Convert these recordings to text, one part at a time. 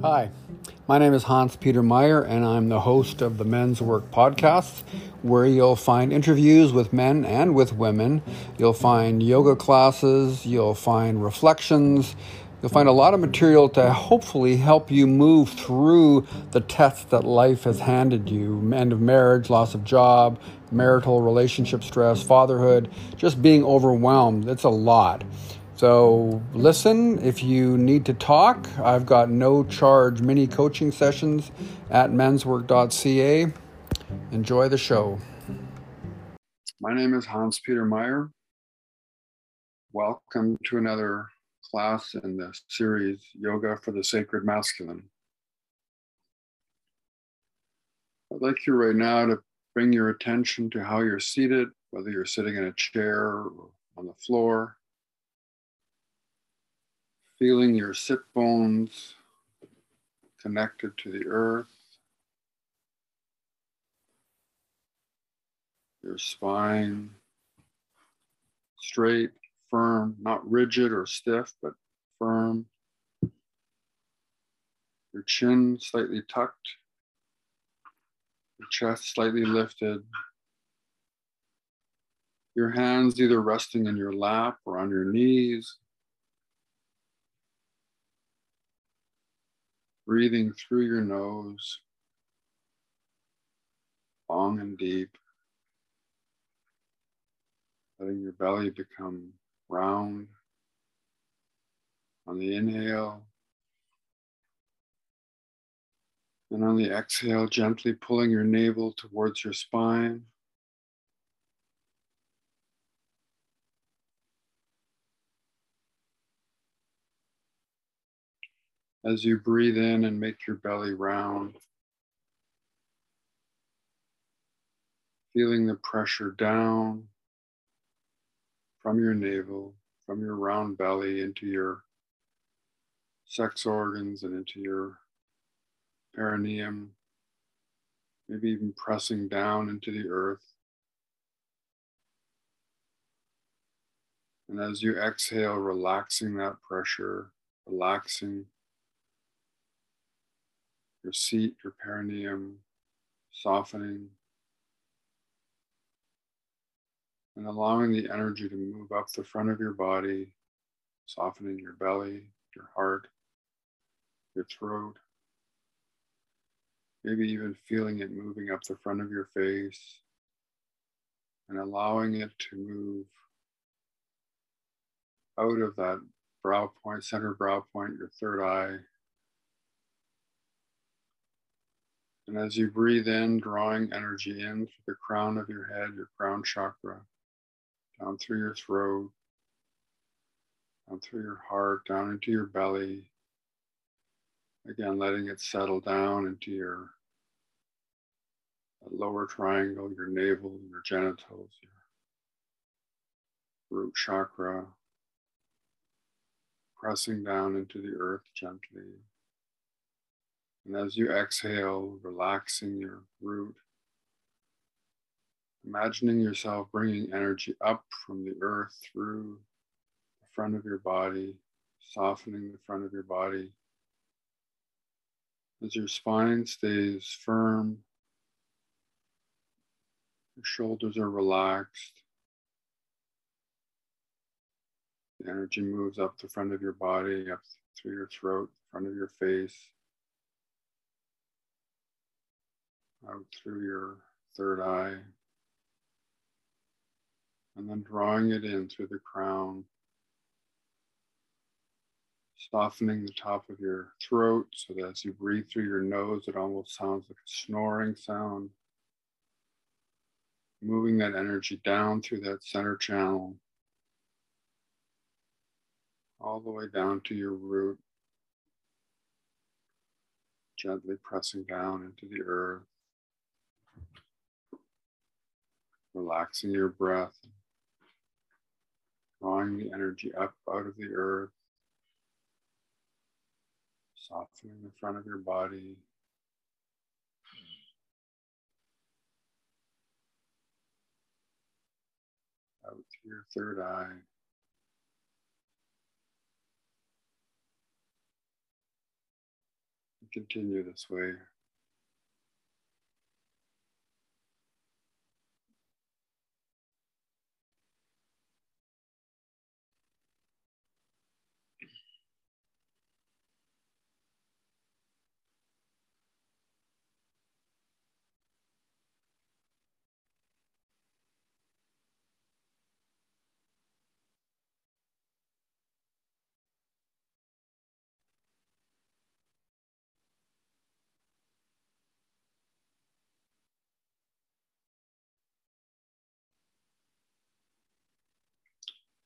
Hi, my name is Hans Peter Meyer, and I'm the host of the Men's Work Podcast, where you'll find interviews with men and with women. You'll find yoga classes, you'll find reflections, you'll find a lot of material to hopefully help you move through the tests that life has handed you end of marriage, loss of job, marital relationship stress, fatherhood, just being overwhelmed. It's a lot. So listen, if you need to talk, I've got no charge mini coaching sessions at menswork.ca. Enjoy the show. My name is Hans Peter Meyer. Welcome to another class in the series Yoga for the Sacred Masculine. I'd like you right now to bring your attention to how you're seated, whether you're sitting in a chair or on the floor feeling your sit bones connected to the earth, your spine straight, firm, not rigid or stiff, but firm. Your chin slightly tucked, your chest slightly lifted. Your hands either resting in your lap or on your knees. Breathing through your nose, long and deep, letting your belly become round on the inhale. And on the exhale, gently pulling your navel towards your spine. As you breathe in and make your belly round. Feeling the pressure down from your navel, from your round belly into your sex organs and into your perineum, maybe even pressing down into the earth. And as you exhale, relaxing that pressure, relaxing your seat, your perineum, softening, and allowing the energy to move up the front of your body, softening your belly, your heart, your throat, maybe even feeling it moving up the front of your face and allowing it to move out of that brow point, center brow point, your third eye, And as you breathe in, drawing energy in through the crown of your head, your crown chakra, down through your throat, down through your heart, down into your belly. Again, letting it settle down into your lower triangle, your navel, your genitals, your root chakra, pressing down into the earth gently. And as you exhale, relaxing your root, imagining yourself bringing energy up from the earth through the front of your body, softening the front of your body. As your spine stays firm, your shoulders are relaxed. The energy moves up the front of your body, up through your throat, front of your face. Out through your third eye, and then drawing it in through the crown, softening the top of your throat so that as you breathe through your nose, it almost sounds like a snoring sound. Moving that energy down through that center channel, all the way down to your root, gently pressing down into the earth. Relaxing your breath, drawing the energy up out of the earth, softening the front of your body. Out through your third eye. continue this way.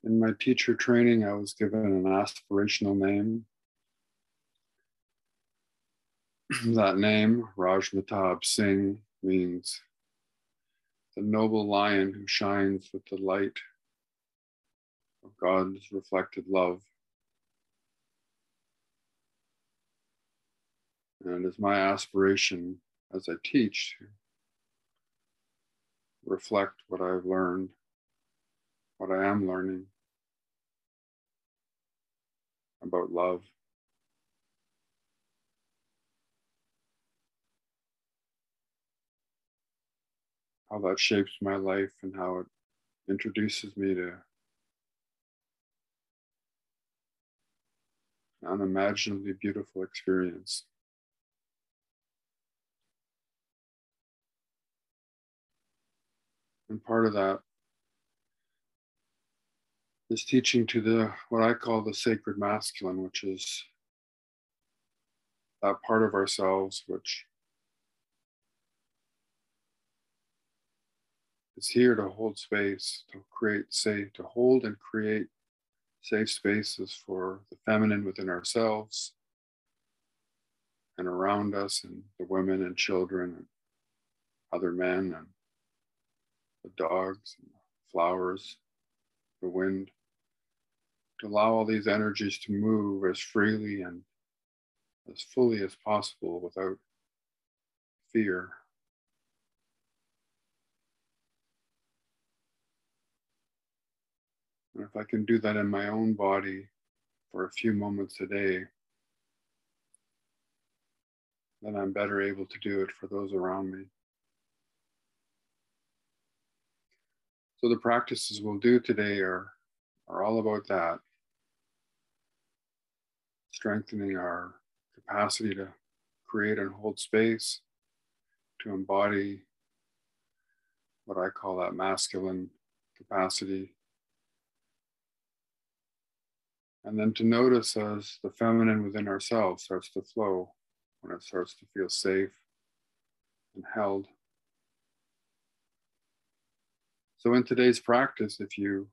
In my teacher training, I was given an aspirational name. that name, Rajmatab Singh, means the noble lion who shines with the light of God's reflected love. And it is my aspiration as I teach to reflect what I've learned, what I am learning about love. How that shapes my life and how it introduces me to an unimaginably beautiful experience. And part of that is teaching to the what I call the sacred masculine, which is that part of ourselves which is here to hold space, to create safe, to hold and create safe spaces for the feminine within ourselves and around us, and the women and children and other men and the dogs and the flowers, the wind to allow all these energies to move as freely and as fully as possible without fear. And if I can do that in my own body for a few moments a day, then I'm better able to do it for those around me. So the practices we'll do today are, are all about that strengthening our capacity to create and hold space, to embody what I call that masculine capacity. And then to notice as the feminine within ourselves starts to flow, when it starts to feel safe and held. So, in today's practice, if you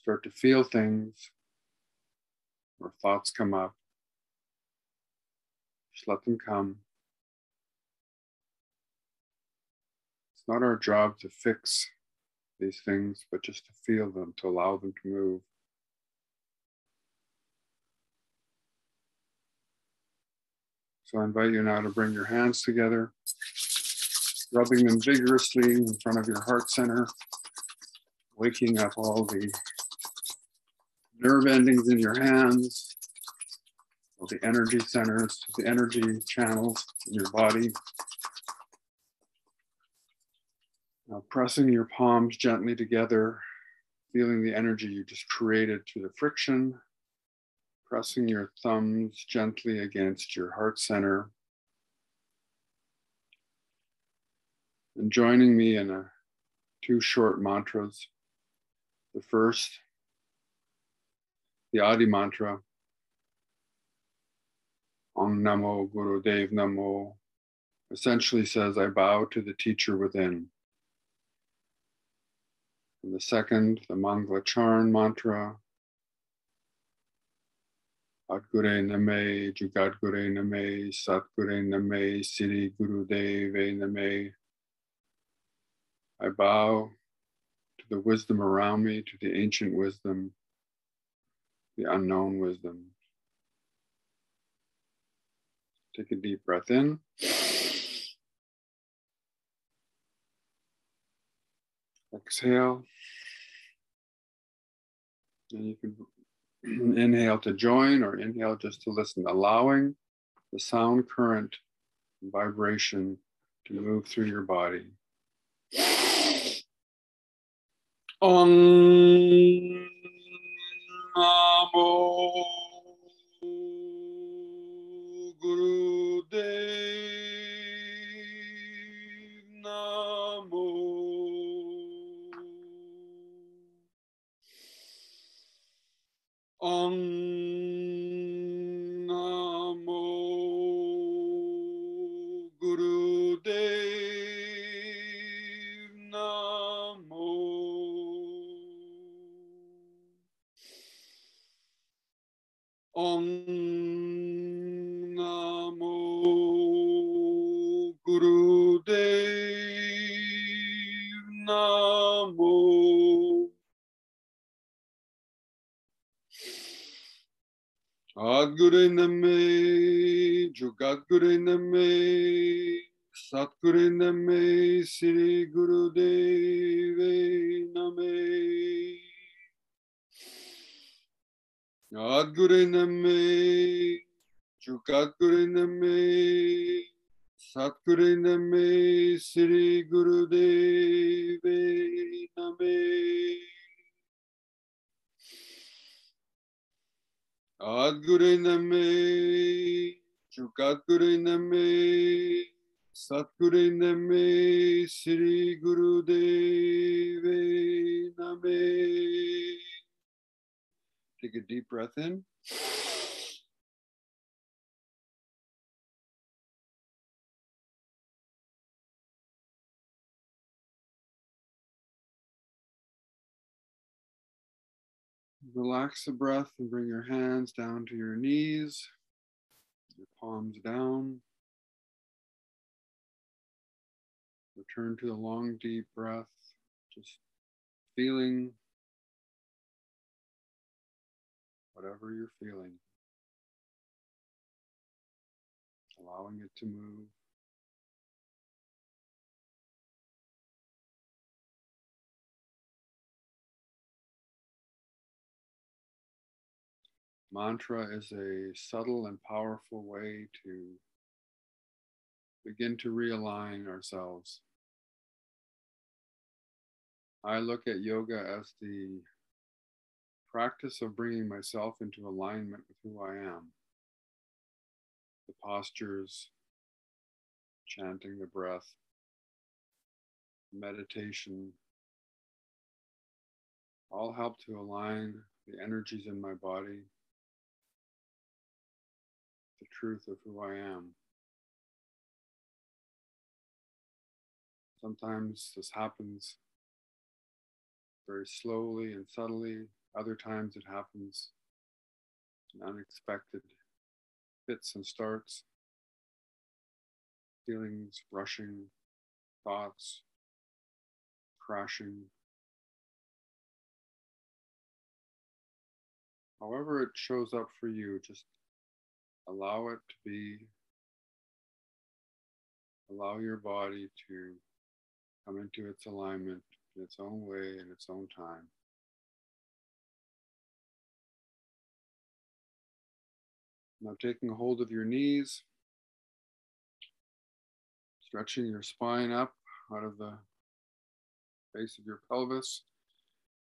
start to feel things or thoughts come up, just let them come. It's not our job to fix these things, but just to feel them, to allow them to move. So I invite you now to bring your hands together, rubbing them vigorously in front of your heart center, waking up all the nerve endings in your hands, the energy centers, the energy channels in your body. Now pressing your palms gently together, feeling the energy you just created through the friction, pressing your thumbs gently against your heart center. And joining me in a, two short mantras. The first the Adi mantra, Om Namo Guru Dev Namo, essentially says, I bow to the teacher within. And the second, the Mangla Charan mantra, Adgure Name, Jugadgure Name, Satgure Name, Siri Guru Deve Name. I bow to the wisdom around me, to the ancient wisdom, the unknown wisdom. Take a deep breath in. Exhale. And you can inhale to join or inhale just to listen, allowing the sound current vibration to move through your body. Om Namo Adguru Name Jugadguru Name Satguru Name Sri Guru Deve Name Adguriname, Chukadguriname, Satguriname, The breath and bring your hands down to your knees, your palms down. Return to the long, deep breath, just feeling whatever you're feeling, allowing it to move. Mantra is a subtle and powerful way to begin to realign ourselves. I look at yoga as the practice of bringing myself into alignment with who I am. The postures, chanting the breath, meditation, all help to align the energies in my body, the truth of who I am. Sometimes this happens very slowly and subtly, other times it happens in unexpected fits and starts, feelings rushing, thoughts crashing. However, it shows up for you, just allow it to be, allow your body to come into its alignment in its own way, in its own time. Now taking hold of your knees, stretching your spine up out of the base of your pelvis.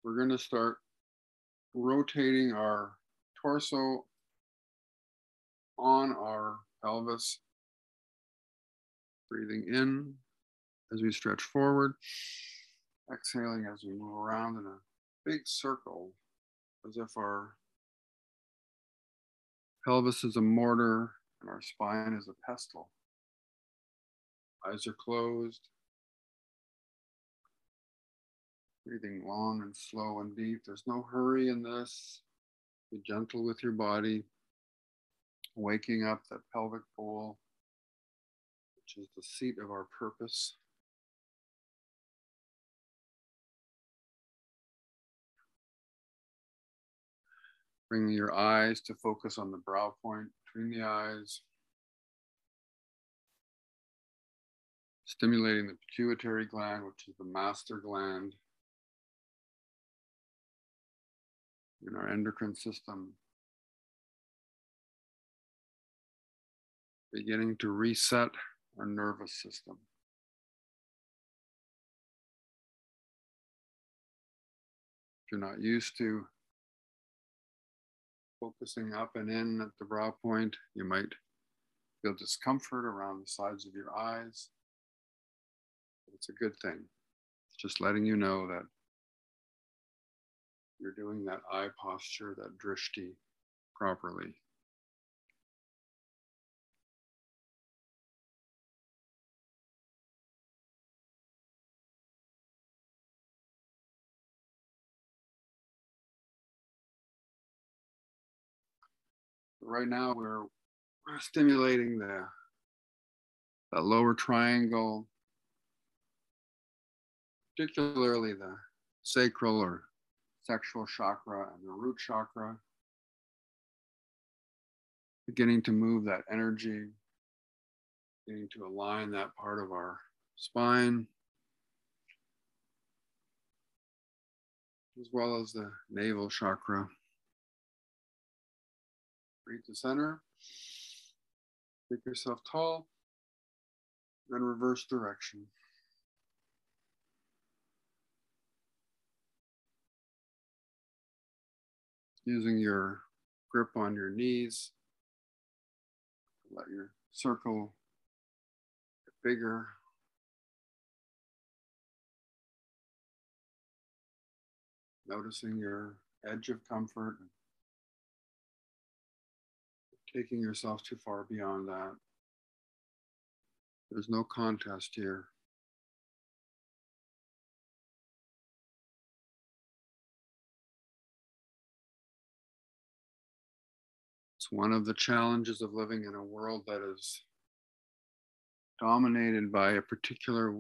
We're going to start rotating our torso on our pelvis, breathing in as we stretch forward, exhaling as we move around in a big circle as if our Pelvis is a mortar and our spine is a pestle. Eyes are closed. Breathing long and slow and deep. There's no hurry in this. Be gentle with your body. Waking up that pelvic bowl, which is the seat of our purpose. Bringing your eyes to focus on the brow point between the eyes. Stimulating the pituitary gland, which is the master gland in our endocrine system. Beginning to reset our nervous system. If you're not used to focusing up and in at the brow point, you might feel discomfort around the sides of your eyes. It's a good thing. Just letting you know that you're doing that eye posture, that drishti properly. Right now, we're, we're stimulating the, the lower triangle, particularly the sacral or sexual chakra and the root chakra. Beginning to move that energy, beginning to align that part of our spine, as well as the navel chakra. Breathe to center. Make yourself tall, then reverse direction. using your grip on your knees. Let your circle get bigger. Noticing your edge of comfort, taking yourself too far beyond that. There's no contest here. It's one of the challenges of living in a world that is dominated by a particular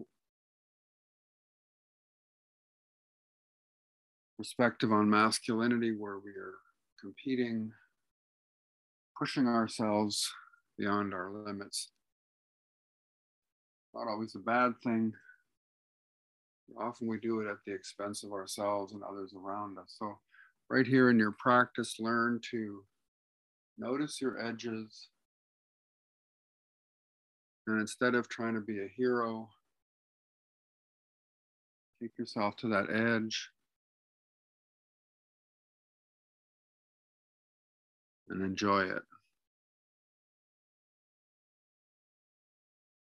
perspective on masculinity where we are competing, pushing ourselves beyond our limits. Not always a bad thing. Often we do it at the expense of ourselves and others around us. So, right here in your practice, learn to Notice your edges. And instead of trying to be a hero, take yourself to that edge. And enjoy it.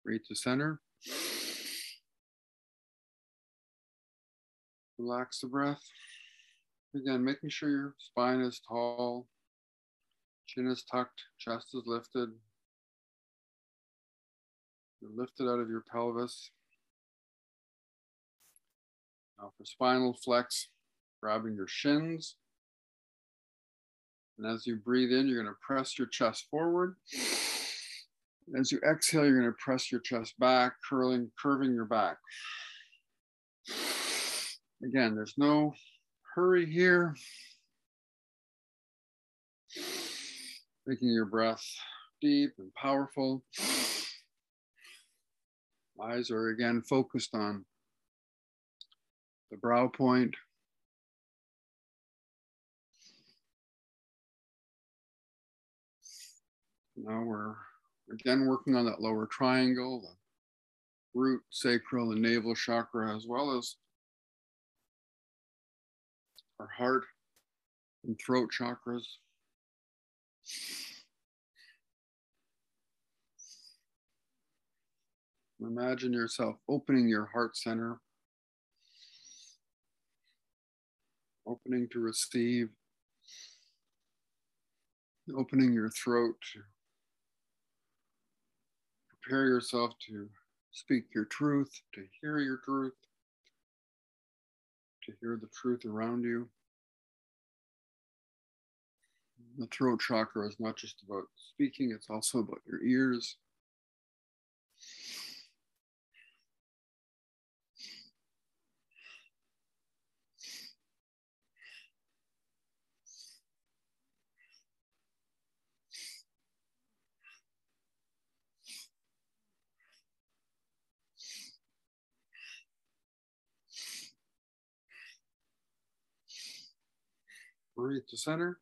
Breathe to center. Relax the breath. Again, making sure your spine is tall, Chin is tucked, chest is lifted. You're lifted out of your pelvis. Now for spinal flex, grabbing your shins. And as you breathe in, you're going to press your chest forward. As you exhale, you're going to press your chest back, curling, curving your back. Again, there's no hurry here making your breath deep and powerful. Eyes are again focused on the brow point. Now we're again working on that lower triangle, the root, sacral, and navel chakra, as well as our heart and throat chakras. Imagine yourself opening your heart center, opening to receive, opening your throat prepare yourself to speak your truth, to hear your truth, to hear the truth around you the throat chakra is not just about speaking, it's also about your ears. Breathe to center.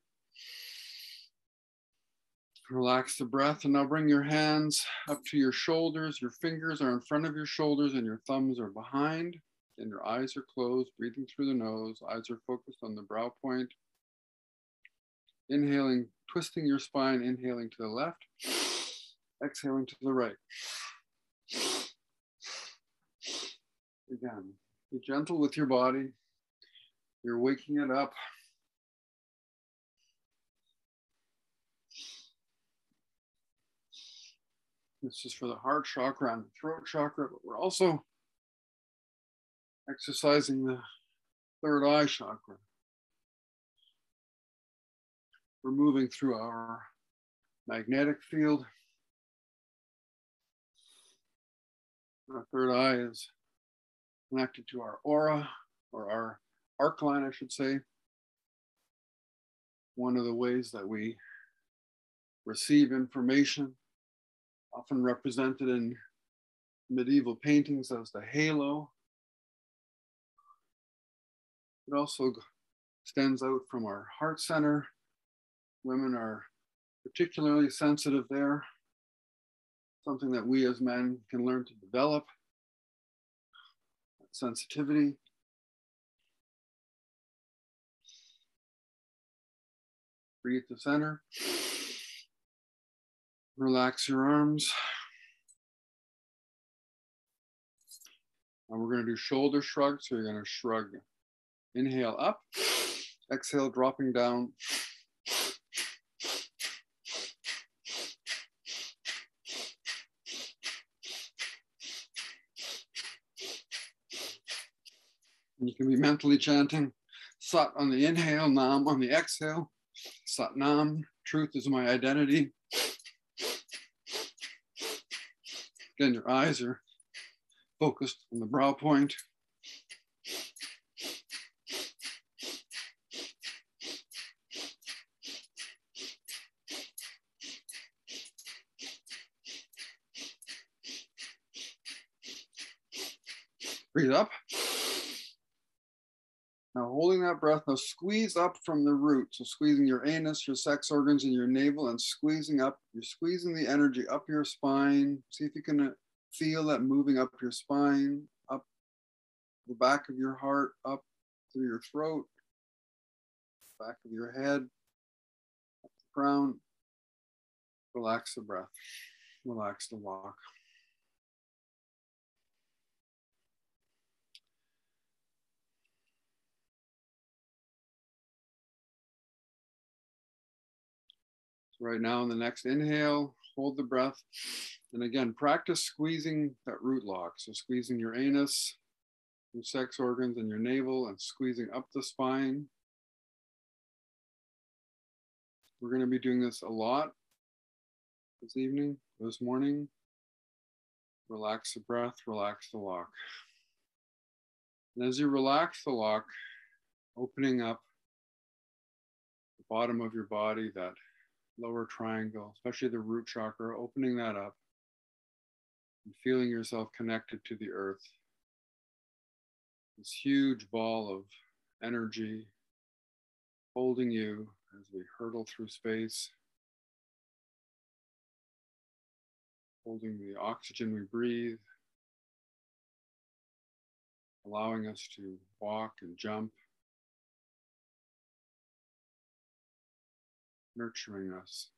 Relax the breath and now bring your hands up to your shoulders. Your fingers are in front of your shoulders and your thumbs are behind. And your eyes are closed, breathing through the nose. Eyes are focused on the brow point. Inhaling, twisting your spine, inhaling to the left, exhaling to the right. Again, be gentle with your body. You're waking it up. This is for the heart chakra and the throat chakra, but we're also exercising the third eye chakra. We're moving through our magnetic field. Our third eye is connected to our aura or our arc line, I should say. One of the ways that we receive information, often represented in medieval paintings as the halo. It also extends out from our heart center Women are particularly sensitive there, something that we as men can learn to develop. Sensitivity. Breathe the center. Relax your arms. And we're going to do shoulder shrugs. So you're going to shrug. Inhale up. Exhale, dropping down. And you can be mentally chanting Sat on the inhale, Nam on the exhale. Sat Nam, truth is my identity. Again, your eyes are focused on the brow point. Breathe up. Breath, now squeeze up from the root. So, squeezing your anus, your sex organs, and your navel, and squeezing up. You're squeezing the energy up your spine. See if you can uh, feel that moving up your spine, up the back of your heart, up through your throat, back of your head, crown. Relax the breath, relax the walk. Right now in the next inhale, hold the breath. And again, practice squeezing that root lock. So squeezing your anus, your sex organs, and your navel, and squeezing up the spine. We're going to be doing this a lot this evening, this morning. Relax the breath, relax the lock. And as you relax the lock, opening up the bottom of your body, that lower triangle, especially the root chakra, opening that up and feeling yourself connected to the earth. This huge ball of energy holding you as we hurtle through space, holding the oxygen we breathe, allowing us to walk and jump nurturing us.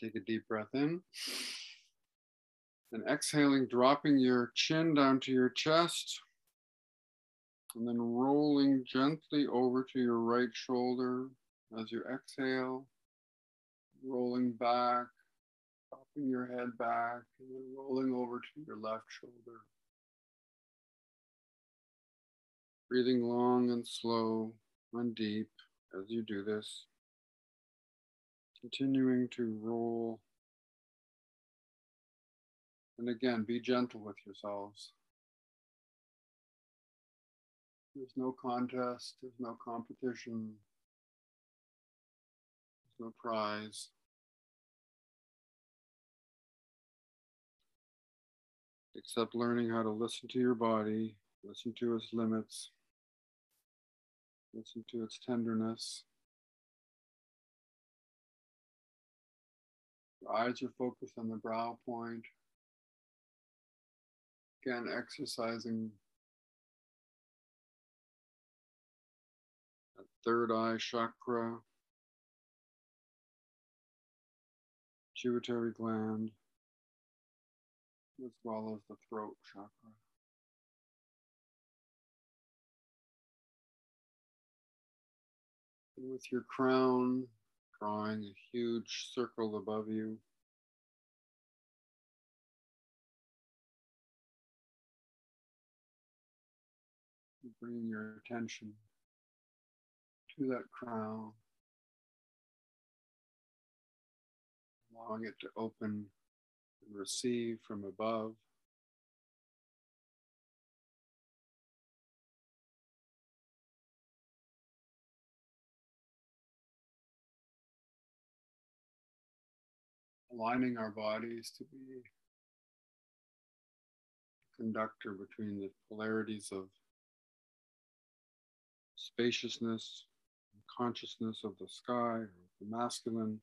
Take a deep breath in. And exhaling, dropping your chin down to your chest. And then rolling gently over to your right shoulder as you exhale. Rolling back dropping your head back and then rolling over to your left shoulder. Breathing long and slow and deep as you do this. Continuing to roll. And again, be gentle with yourselves. There's no contest, there's no competition, there's no prize. Except learning how to listen to your body Listen to its limits. Listen to its tenderness. Your eyes are focused on the brow point. Again, exercising that third eye chakra, pituitary gland, as well as the throat chakra. And with your crown, drawing a huge circle above you. Bringing your attention to that crown, allowing it to open receive from above. aligning our bodies to be conductor between the polarities of spaciousness and consciousness of the sky, the masculine,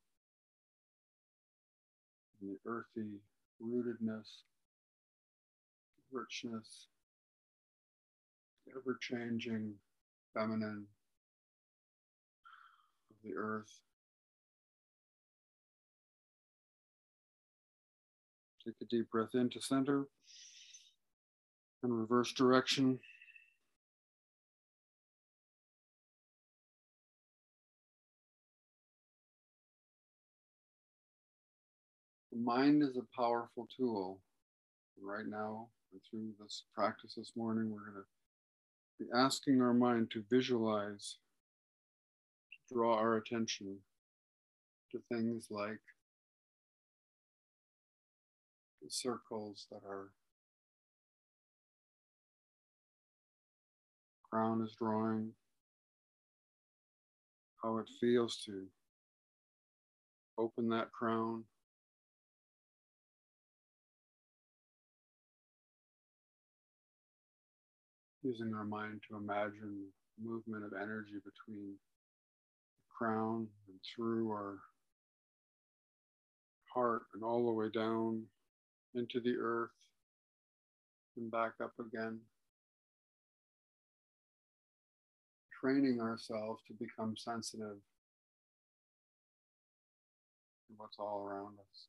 and the earthy rootedness, richness, ever changing feminine of the earth. Take a deep breath into center and reverse direction. The mind is a powerful tool. Right now, through this practice this morning, we're going to be asking our mind to visualize, to draw our attention to things like the circles that are crown is drawing, how it feels to open that crown. Using our mind to imagine movement of energy between the crown and through our heart and all the way down into the earth and back up again. Training ourselves to become sensitive to what's all around us.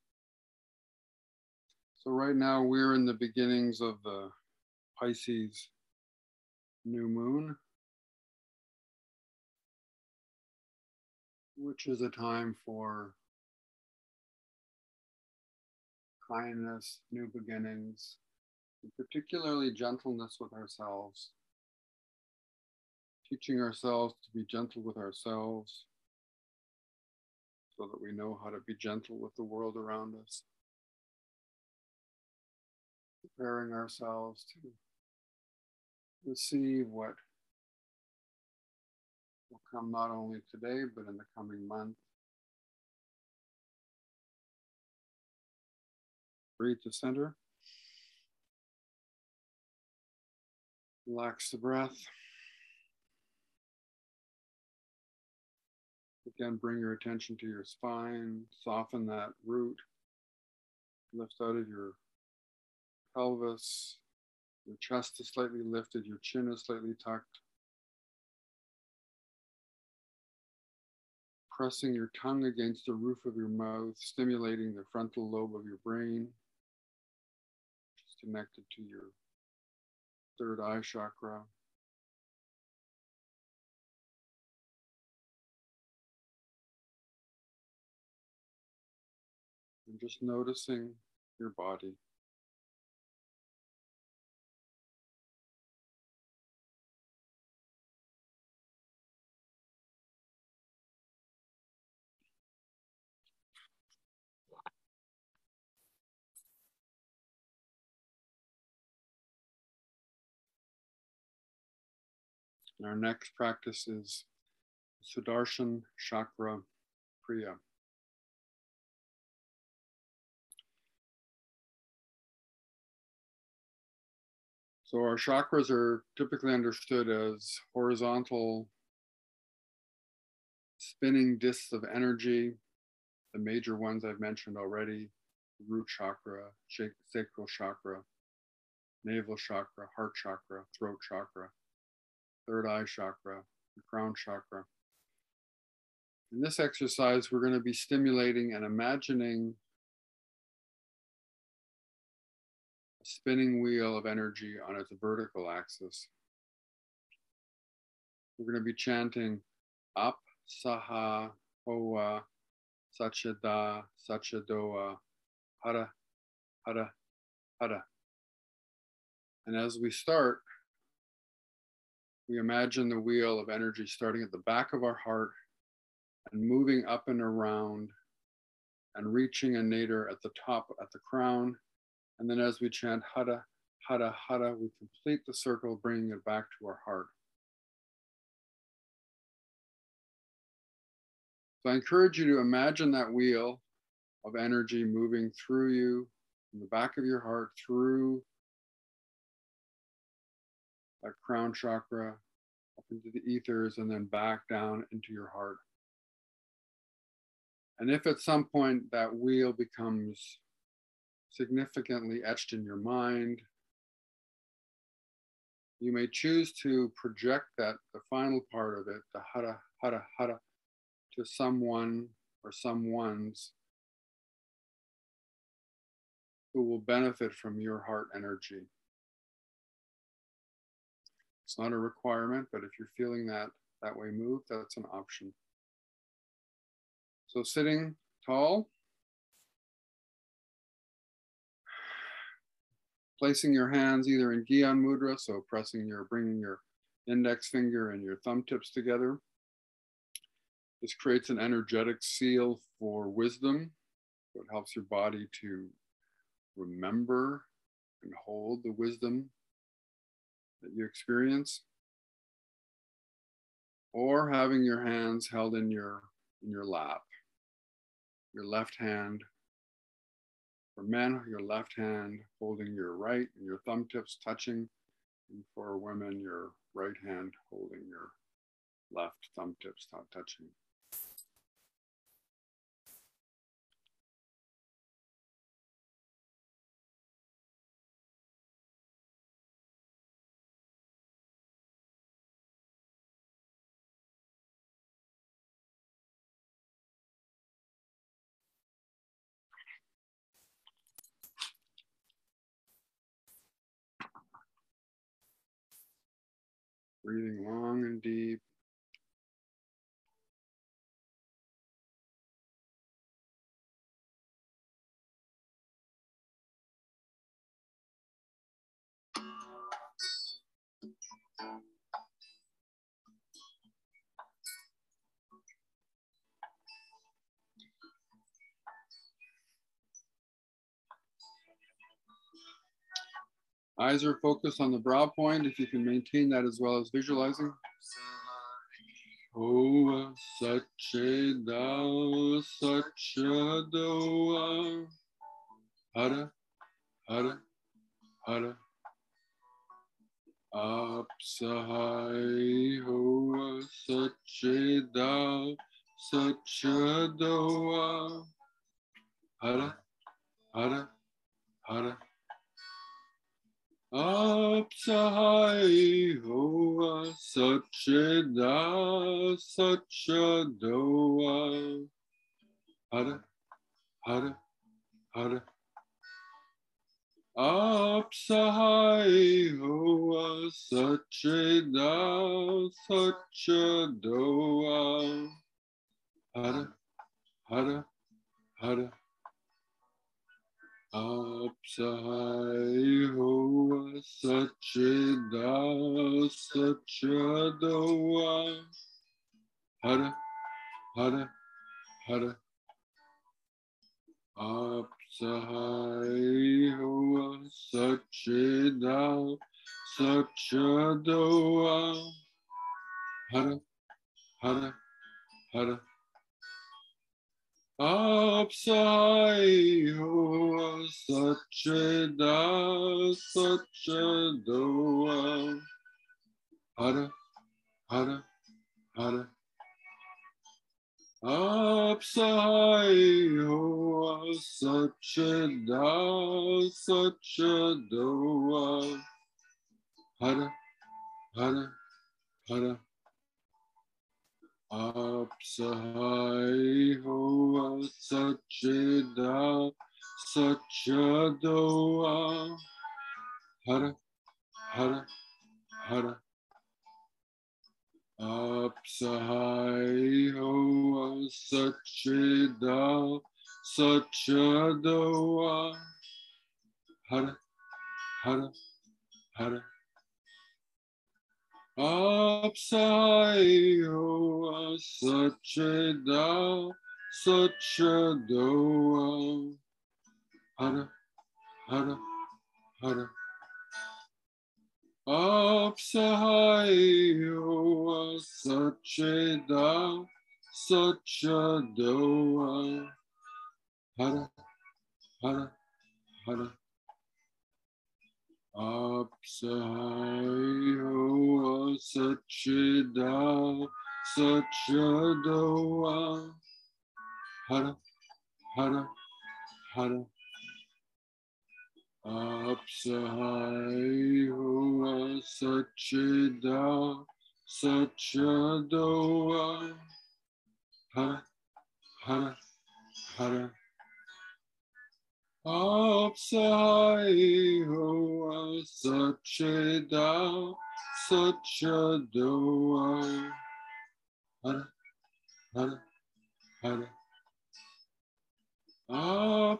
So, right now, we're in the beginnings of the Pisces new moon, which is a time for kindness, new beginnings, particularly gentleness with ourselves. Teaching ourselves to be gentle with ourselves so that we know how to be gentle with the world around us. Preparing ourselves to receive what will come not only today, but in the coming month. Breathe to center. Relax the breath. Again, bring your attention to your spine, soften that root, lift out of your pelvis. Your chest is slightly lifted, your chin is slightly tucked. Pressing your tongue against the roof of your mouth, stimulating the frontal lobe of your brain which is connected to your third eye chakra. And just noticing your body. And our next practice is Sudarshan Chakra Kriya. So our chakras are typically understood as horizontal spinning discs of energy. The major ones I've mentioned already root chakra, sacral chakra, navel chakra, heart chakra, throat chakra, third eye chakra, the crown chakra. In this exercise, we're going to be stimulating and imagining a spinning wheel of energy on its vertical axis. We're going to be chanting up, saha, hoa, sachada, sachadoa, hara, hara, hara. And as we start, we imagine the wheel of energy starting at the back of our heart and moving up and around and reaching a nadir at the top, at the crown. And then as we chant hara, hara, hara, we complete the circle, bringing it back to our heart. So I encourage you to imagine that wheel of energy moving through you, from the back of your heart, through that crown chakra, up into the ethers, and then back down into your heart. And if at some point that wheel becomes significantly etched in your mind, you may choose to project that, the final part of it, the hara, hara, hara, to someone or someone's who will benefit from your heart energy. It's not a requirement, but if you're feeling that that way move, that's an option. So sitting tall, placing your hands either in Gyan Mudra, so pressing your, bringing your index finger and your thumb tips together. This creates an energetic seal for wisdom. So it helps your body to remember and hold the wisdom that you experience. Or having your hands held in your in your lap your left hand. For men, your left hand holding your right and your thumb tips touching. And for women, your right hand holding your left thumb tips not touching. Breathing long and deep. Eyes are focused on the brow point. If you can maintain that as well as visualizing. Ova Sacheda Sachadoa Hara Hara Hara Apsahai Hoa Sacheda Sachadoa Hara Hara Hara Apsahai Hoa Sacheda Sachadoa Hara Hara Hara Apsahai Hoa Sacheda Sachadoa Hara Hara Hara Apsahai Hoa Sacheda Sachadoa Hara Hara Hara Apsahai Hoa Sacheda Sachadoa Hara Hara Hara Apsai Hoa Sacheda Sachadoa Hara Hara Hara Apsai Hoa Sacheda Sachadoa Hara Hara Hara Apsahai Hoa Sacheda Sachadoa Hara Hara Hara Apsahai Hoa Sacheda Sachadoa Hara Hara Hara Hoa Sacheda Sachadoa Hara Hara Hara Hoa Sacheda Sachadoa Hara Hara Hara Apsai Hoa Sachida Sachadoa Hara Hara Hara Apsai Hoa Sachida Sachadoa Hara Hara Hara Apsai Hoa Sacheda Sachadoa Hara Hara Hara Hoa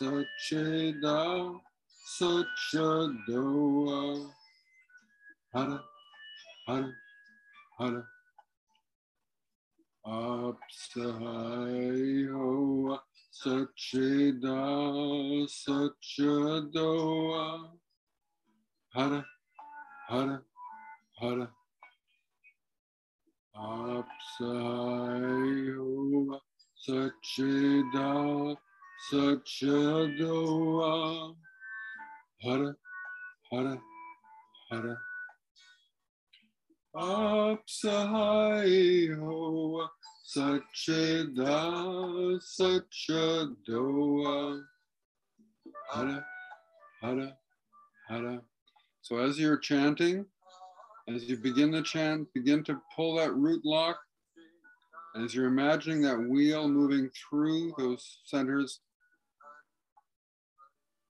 Sacheda Sachadoa Hara Hara Hara Apsai Hoa Sacheda Sachadoa Hara Hara Hara Apsai Hoa Sacheda Sachadoa. Hara Hara Hara Apsai Hoa Sacheda Sachadoa Hara Hara Hara. So as you're chanting, as you begin the chant, begin to pull that root lock. As you're imagining that wheel moving through those centers,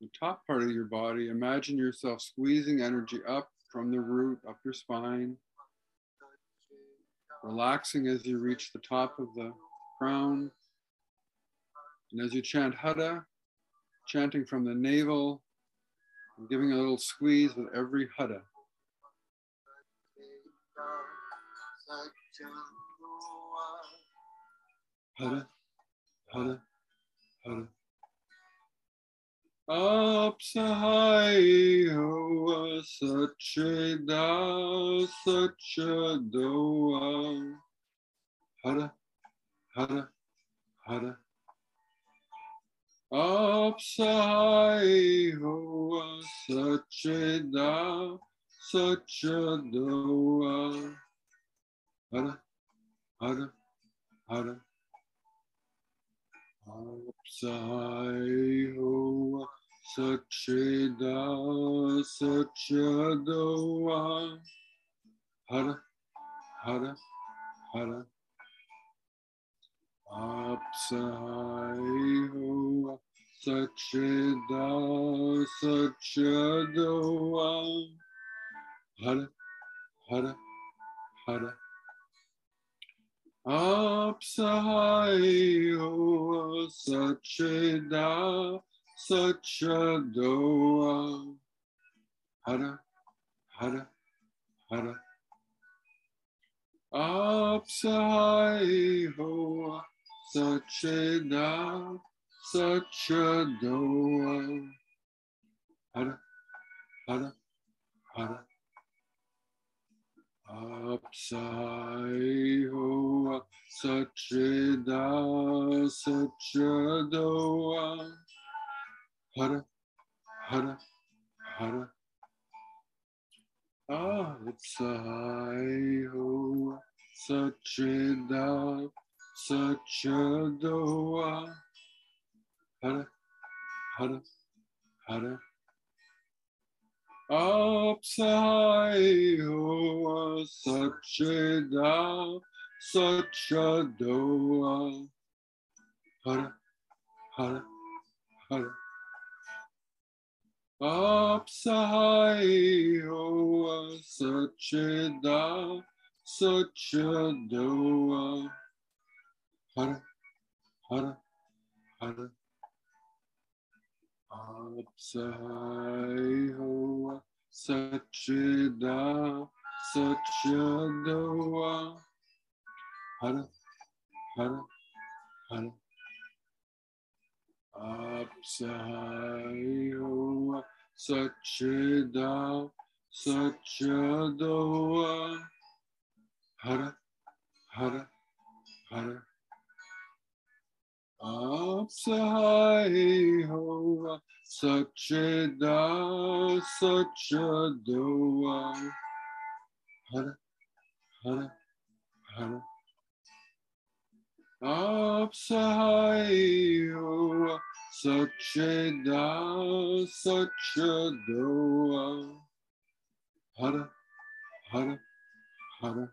the top part of your body, imagine yourself squeezing energy up from the root, up your spine, relaxing as you reach the top of the crown. And as you chant Hada, chanting from the navel, and giving a little squeeze with every Hada. Hara, Hara, Hara. Apsahai Hoa Sacheda Sachadoa Hara, Hara, Hara. Apsahai Hoa Sacheda Sachadoa Hara, Hara, Hara. Apsai Hoa Sacheda Sachadoa Hara Hara Hara Apsai Hoa Sacheda Sachadoa Hara Hara Hara Apsahai Hoa Sacheda Sachadoa Hara Hara Hara. Apsahai Hoa Sacheda Sachadoa Hara Hara Hara Apsai Hoa Sachida Sachadoa Hara Hara Hara. Apsai Hoa Sachida Sachadoa Hara Hara Hara Apsai Hoa Sachida Sachadoa Hara Hara Hara Apsai Hoa Sachida Sachadoa Hara Hara Hara Apsai Hoa Sachida Sachadoa Hara Hara Hara Apsai Hoa Sachida Sachadoa Hara Hara Hara Apsai Hoa Sachida Sachadoa Hara Hara Hara Apsai Hoa Sachida Sachadoa Hara Hara Hara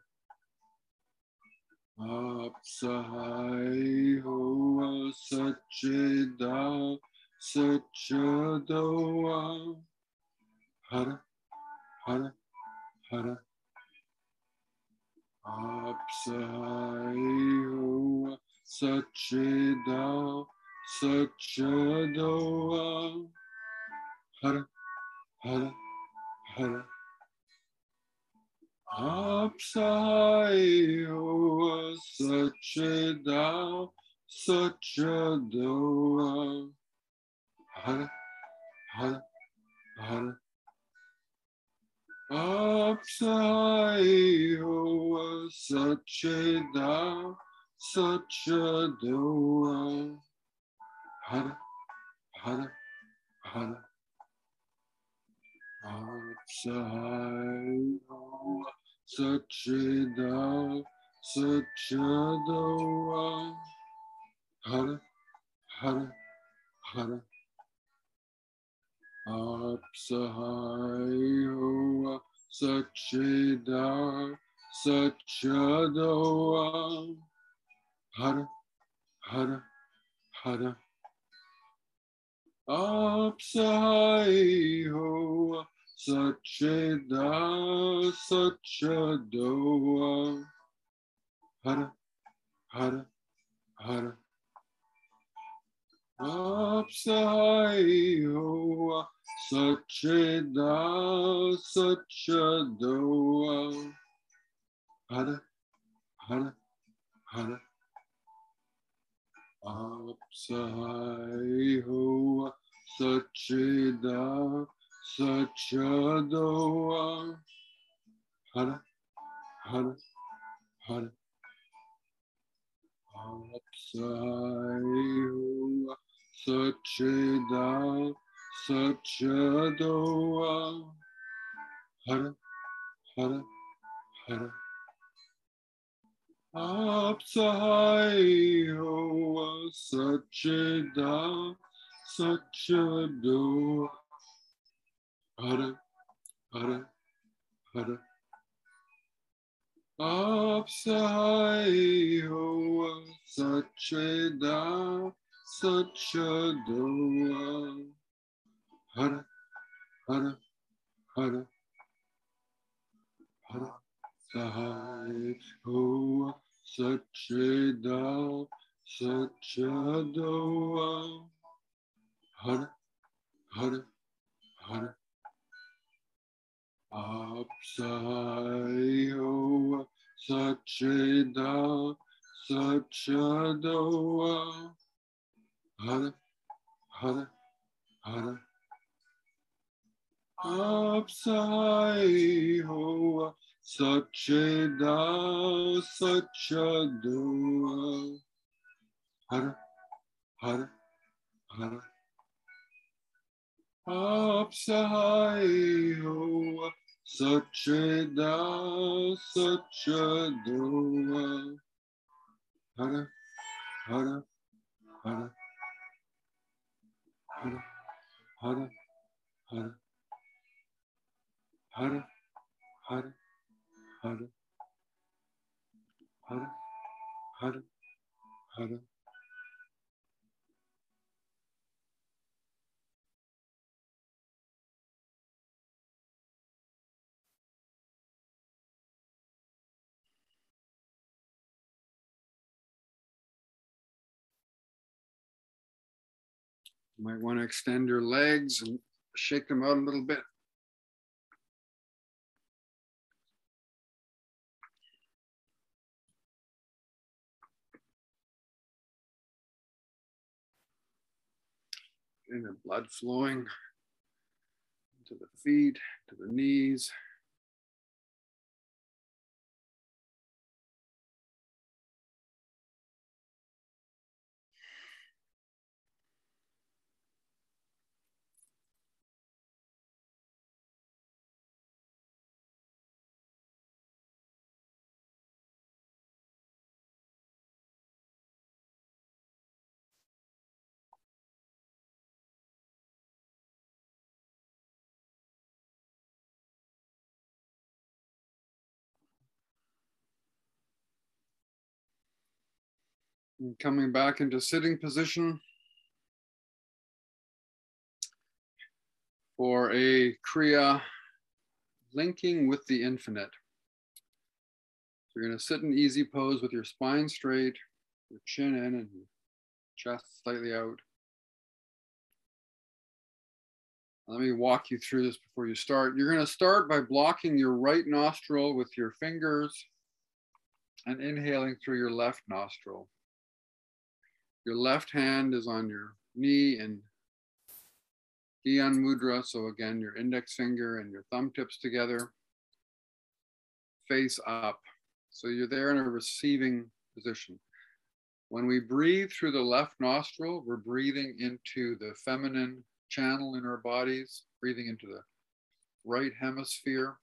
Apsai Hoa Sachida Sachadoa Hara Hara Hara Apsai Hoa Sachida Sachadoa Hara Hara Hara Apsai Hoa Sachida Sachadoa Hara Hara Hara Apsai Hoa Sachida Sachadoa Hara Hara Hara Apsai Hoa Sachida Sachadoa Hara Hara Hara Apsai Hoa Sachida Sachadoa Hara Hara Hara Apsai Hoa Sachida Sachadoa Hara Hara Hara. Apsai Hoa Sachida Sachadoa Hara Hara Hara. Apsai Hoa Sachida Sachadoa. Hara Hara Hara Apsai Hoa Sachida Sachadoa. Hara Hara Hara Apsai Hoa Sachida Sachadoa Hara Hara Hara Apsai Hoa Sachida Sachadoa Hara Hara Hara Hara Sahai Hoa Sachida Sachadoa Hara Hara Hara Apsayo Sacheda Sachadoa Hara Hara Hara Apsayo Sacheda Sachadoa Hara Hara Hara Apsahayo Sacheda Sachadua Hara Hara Hara Hara Hara Hara Hara Hara Hara Hara Hara Hara You might want to extend your legs and shake them out a little bit. Getting the blood flowing to the feet, to the knees. And coming back into sitting position for a Kriya linking with the infinite. So you're going to sit in easy pose with your spine straight, your chin in, and chest slightly out. Let me walk you through this before you start. You're going to start by blocking your right nostril with your fingers and inhaling through your left nostril. Your left hand is on your knee in Gyan Mudra. So again, your index finger and your thumb tips together, face up. So you're there in a receiving position. When we breathe through the left nostril, we're breathing into the feminine channel in our bodies, breathing into the right hemisphere.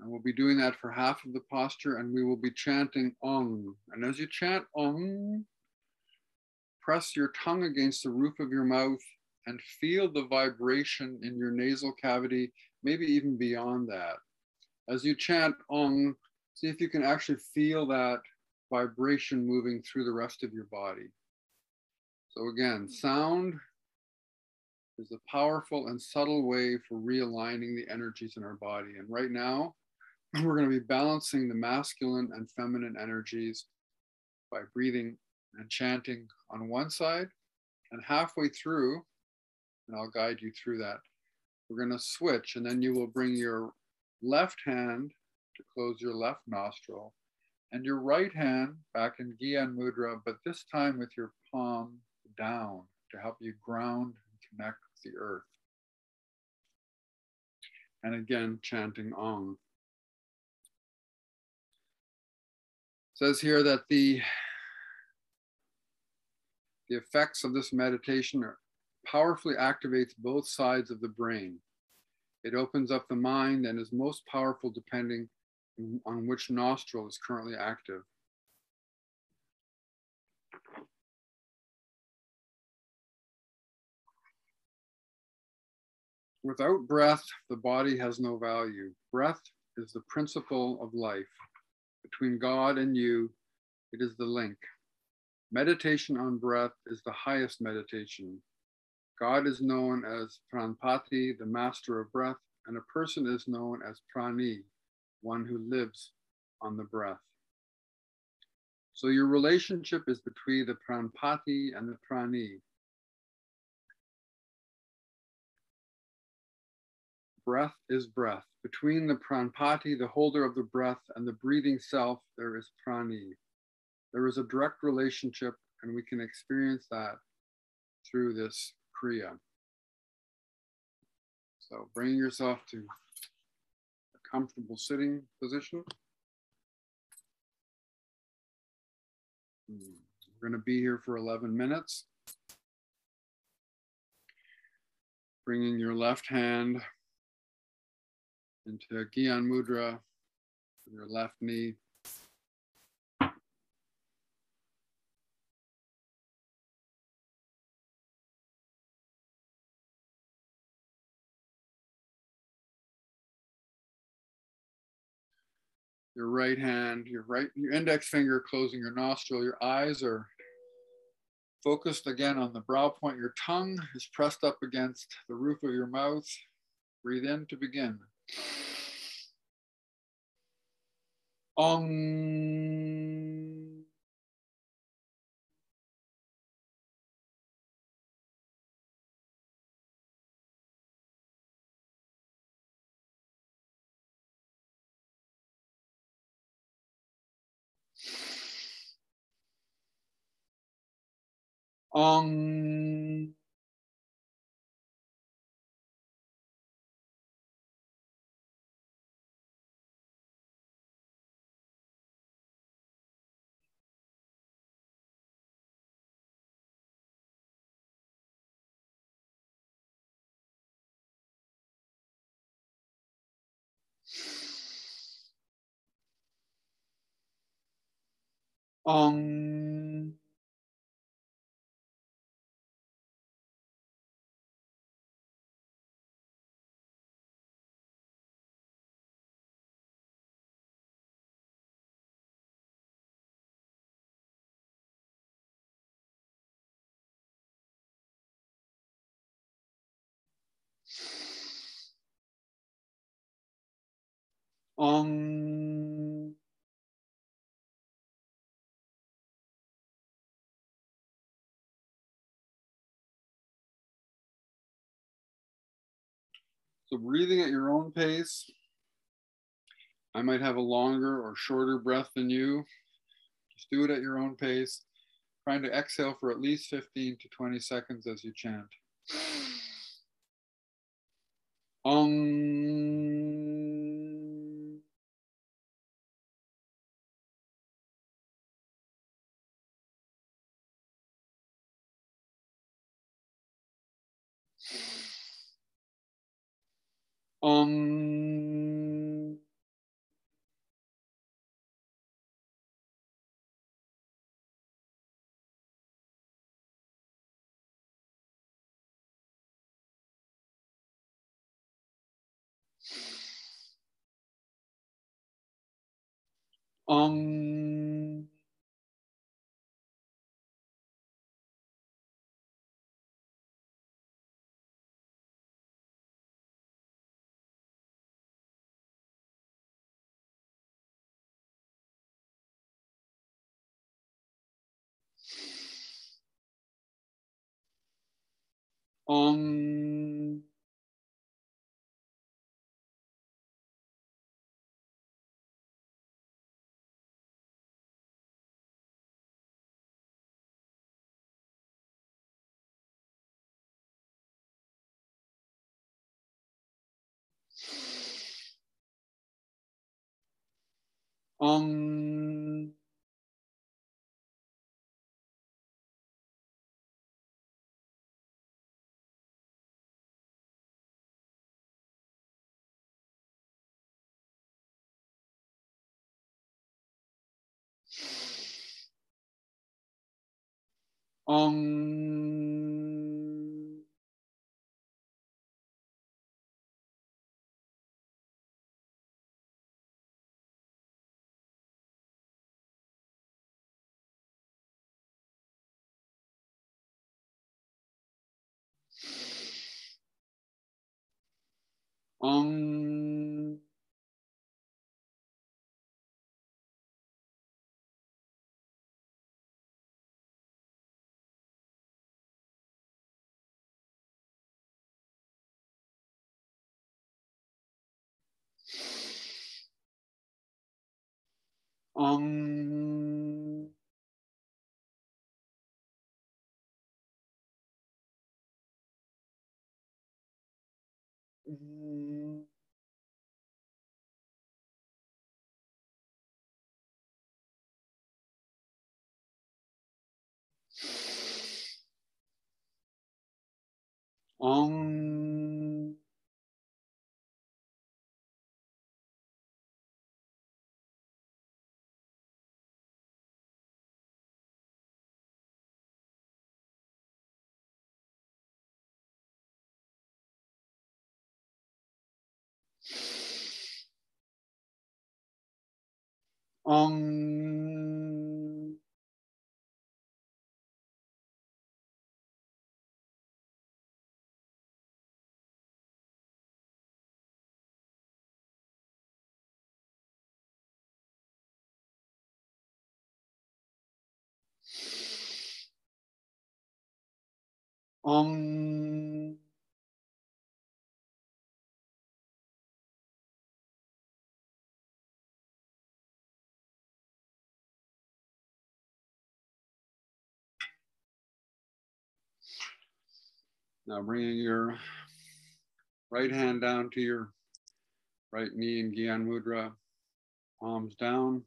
And we'll be doing that for half of the posture, and we will be chanting Ong. And as you chant Ong, press your tongue against the roof of your mouth and feel the vibration in your nasal cavity, maybe even beyond that. As you chant Ong, see if you can actually feel that vibration moving through the rest of your body. So, again, sound is a powerful and subtle way for realigning the energies in our body. And right now, we're going to be balancing the masculine and feminine energies by breathing and chanting on one side. And halfway through, and I'll guide you through that, we're going to switch. And then you will bring your left hand to close your left nostril and your right hand back in Gyan Mudra, but this time with your palm down to help you ground and connect with the earth. And again, chanting Om. Says here that the the effects of this meditation are, powerfully activates both sides of the brain. It opens up the mind and is most powerful depending on which nostril is currently active. Without breath, the body has no value. Breath is the principle of life. Between God and you, it is the link. Meditation on breath is the highest meditation. God is known as Pranpati, the master of breath, and a person is known as Prani, one who lives on the breath. So your relationship is between the Pranpati and the Prani. Breath is breath. Between the pranpati, the holder of the breath, and the breathing self, there is prani. There is a direct relationship, and we can experience that through this kriya. So bring yourself to a comfortable sitting position. Hmm, we're going to be here for 11 minutes. Bringing your left hand into Gyan Mudra, your left knee your right hand, your right, your index finger closing your nostril. Your eyes are focused again on the brow point. Your tongue is pressed up against the roof of your mouth. Breathe in to begin. on on on on So breathing at your own pace. I might have a longer or shorter breath than you. Just do it at your own pace. Trying to exhale for at least 15 to 20 seconds as you chant. Om. Um, um on on 嗯嗯嗯。嗯。嗯。Om. Om. Now bringing your right hand down to your right knee in Gyan Mudra, palms down.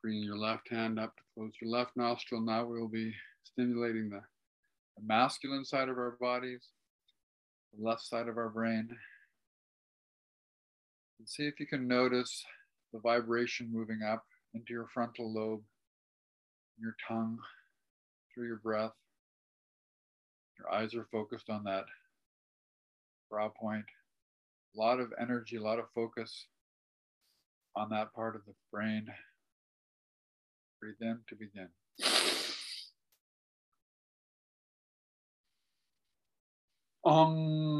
Bringing your left hand up to close your left nostril. Now we'll be stimulating the, the masculine side of our bodies, the left side of our brain. And see if you can notice the vibration moving up into your frontal lobe, your tongue, through your breath. Your eyes are focused on that brow point. A lot of energy, a lot of focus on that part of the brain. Breathe in to begin. Um.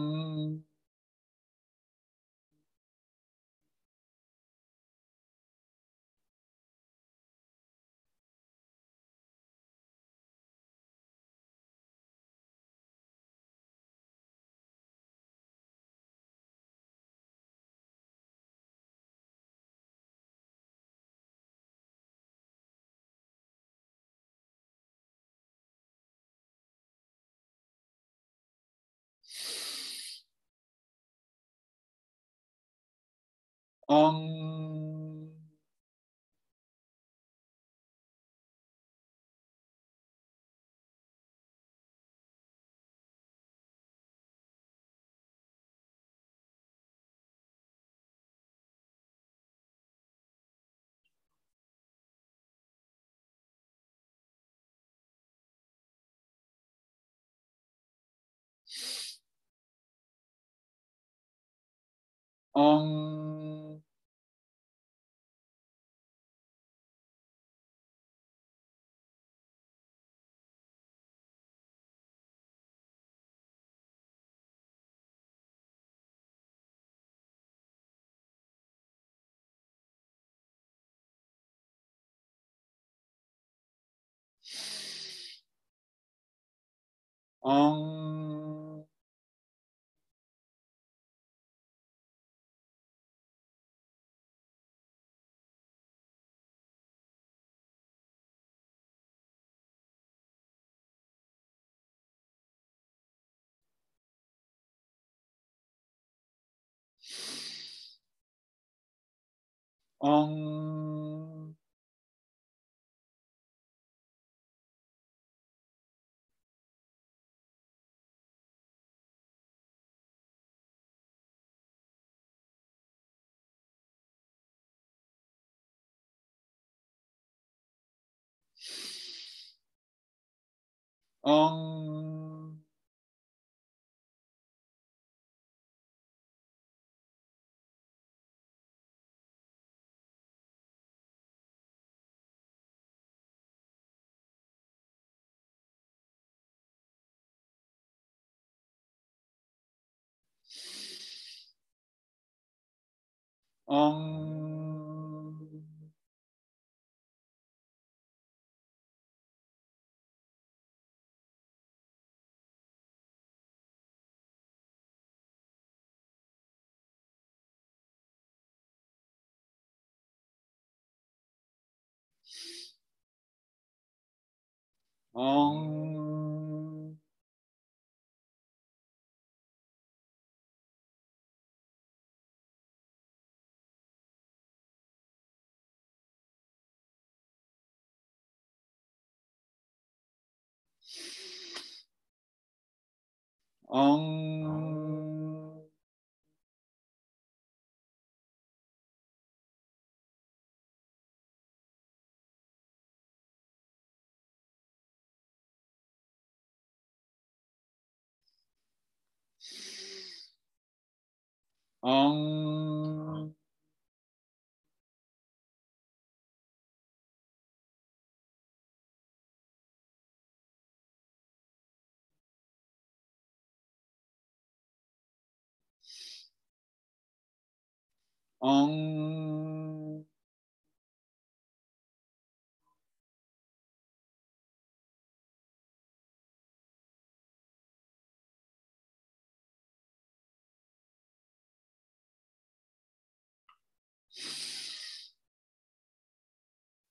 on on 嗯嗯。嗯嗯。on on Om. Om.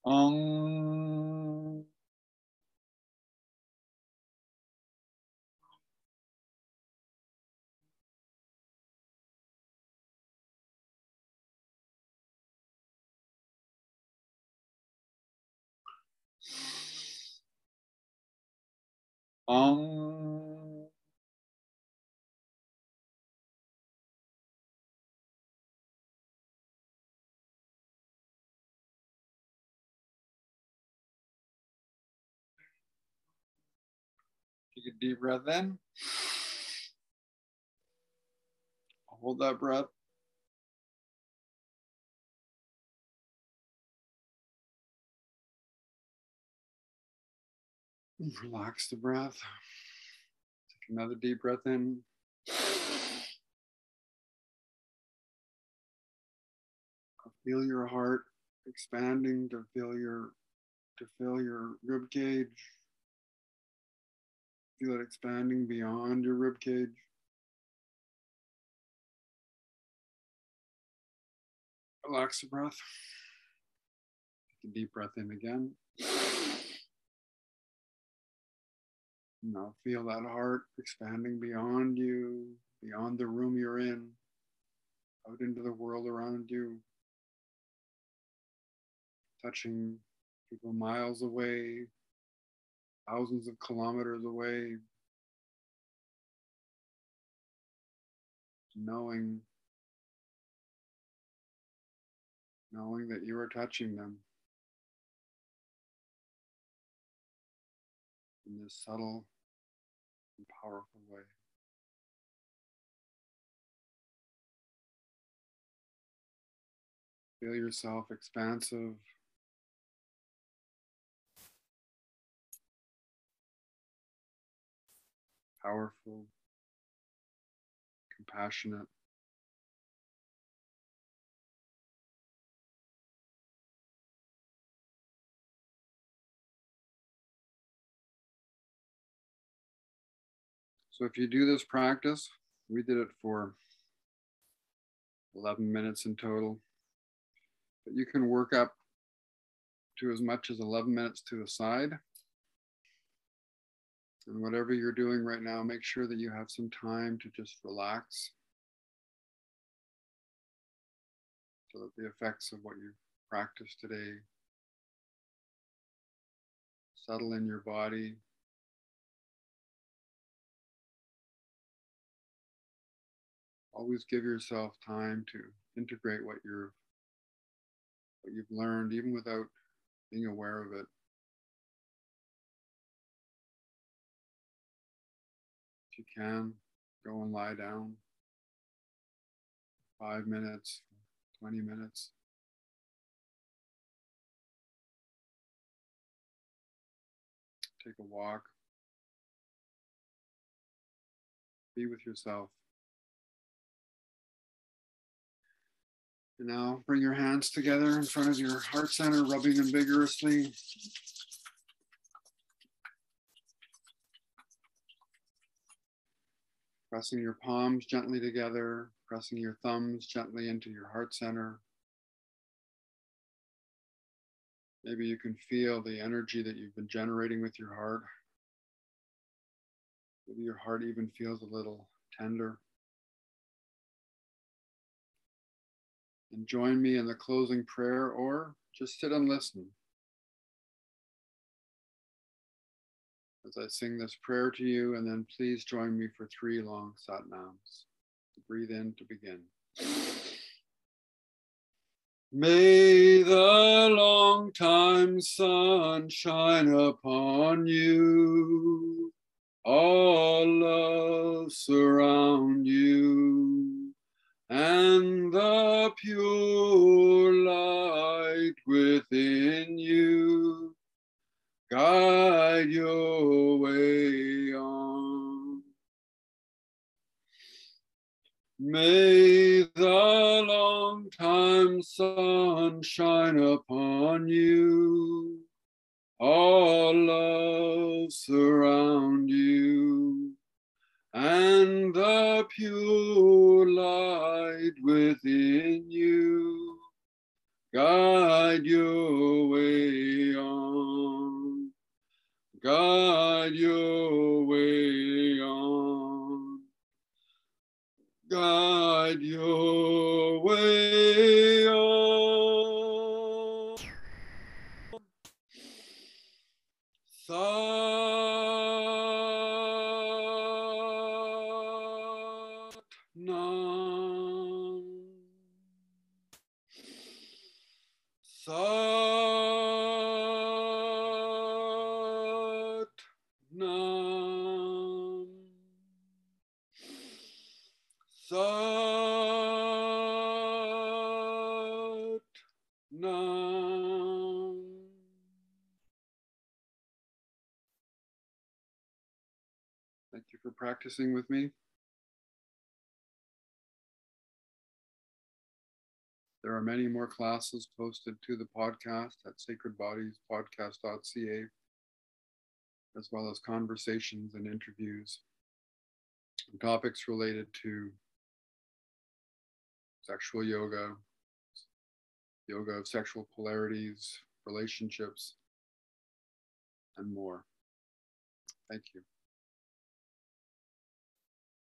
Om. Om. Take a deep breath in. Hold that breath. Relax the breath. Take another deep breath in. Feel your heart expanding to feel your to feel your rib cage. Feel it expanding beyond your rib cage. Relax the breath. Take a deep breath in again. Now feel that heart expanding beyond you, beyond the room you're in, out into the world around you, touching people miles away, thousands of kilometers away, knowing knowing that you are touching them in this subtle and powerful way. Feel yourself expansive. Powerful, compassionate. So if you do this practice, we did it for 11 minutes in total, but you can work up to as much as 11 minutes to the side. And whatever you're doing right now, make sure that you have some time to just relax. So that the effects of what you've practiced today settle in your body. Always give yourself time to integrate what you're what you've learned even without being aware of it you can. Go and lie down. Five minutes 20 minutes. Take a walk. Be with yourself. And now bring your hands together in front of your heart center, rubbing them vigorously. Pressing your palms gently together, pressing your thumbs gently into your heart center. Maybe you can feel the energy that you've been generating with your heart. Maybe your heart even feels a little tender. and join me in the closing prayer or just sit and listen. As I sing this prayer to you, and then please join me for three long satnams. Breathe in to begin. May the long time sun shine upon you, all love surround you, and the pure light within you guide your way on. May the long time sun shine upon you, all love surround you, and the pure light within you. Guide your way on, guide your way on, guide your way practicing with me. There are many more classes posted to the podcast at sacredbodiespodcast.ca, as well as conversations and interviews on topics related to sexual yoga, yoga of sexual polarities, relationships, and more. Thank you.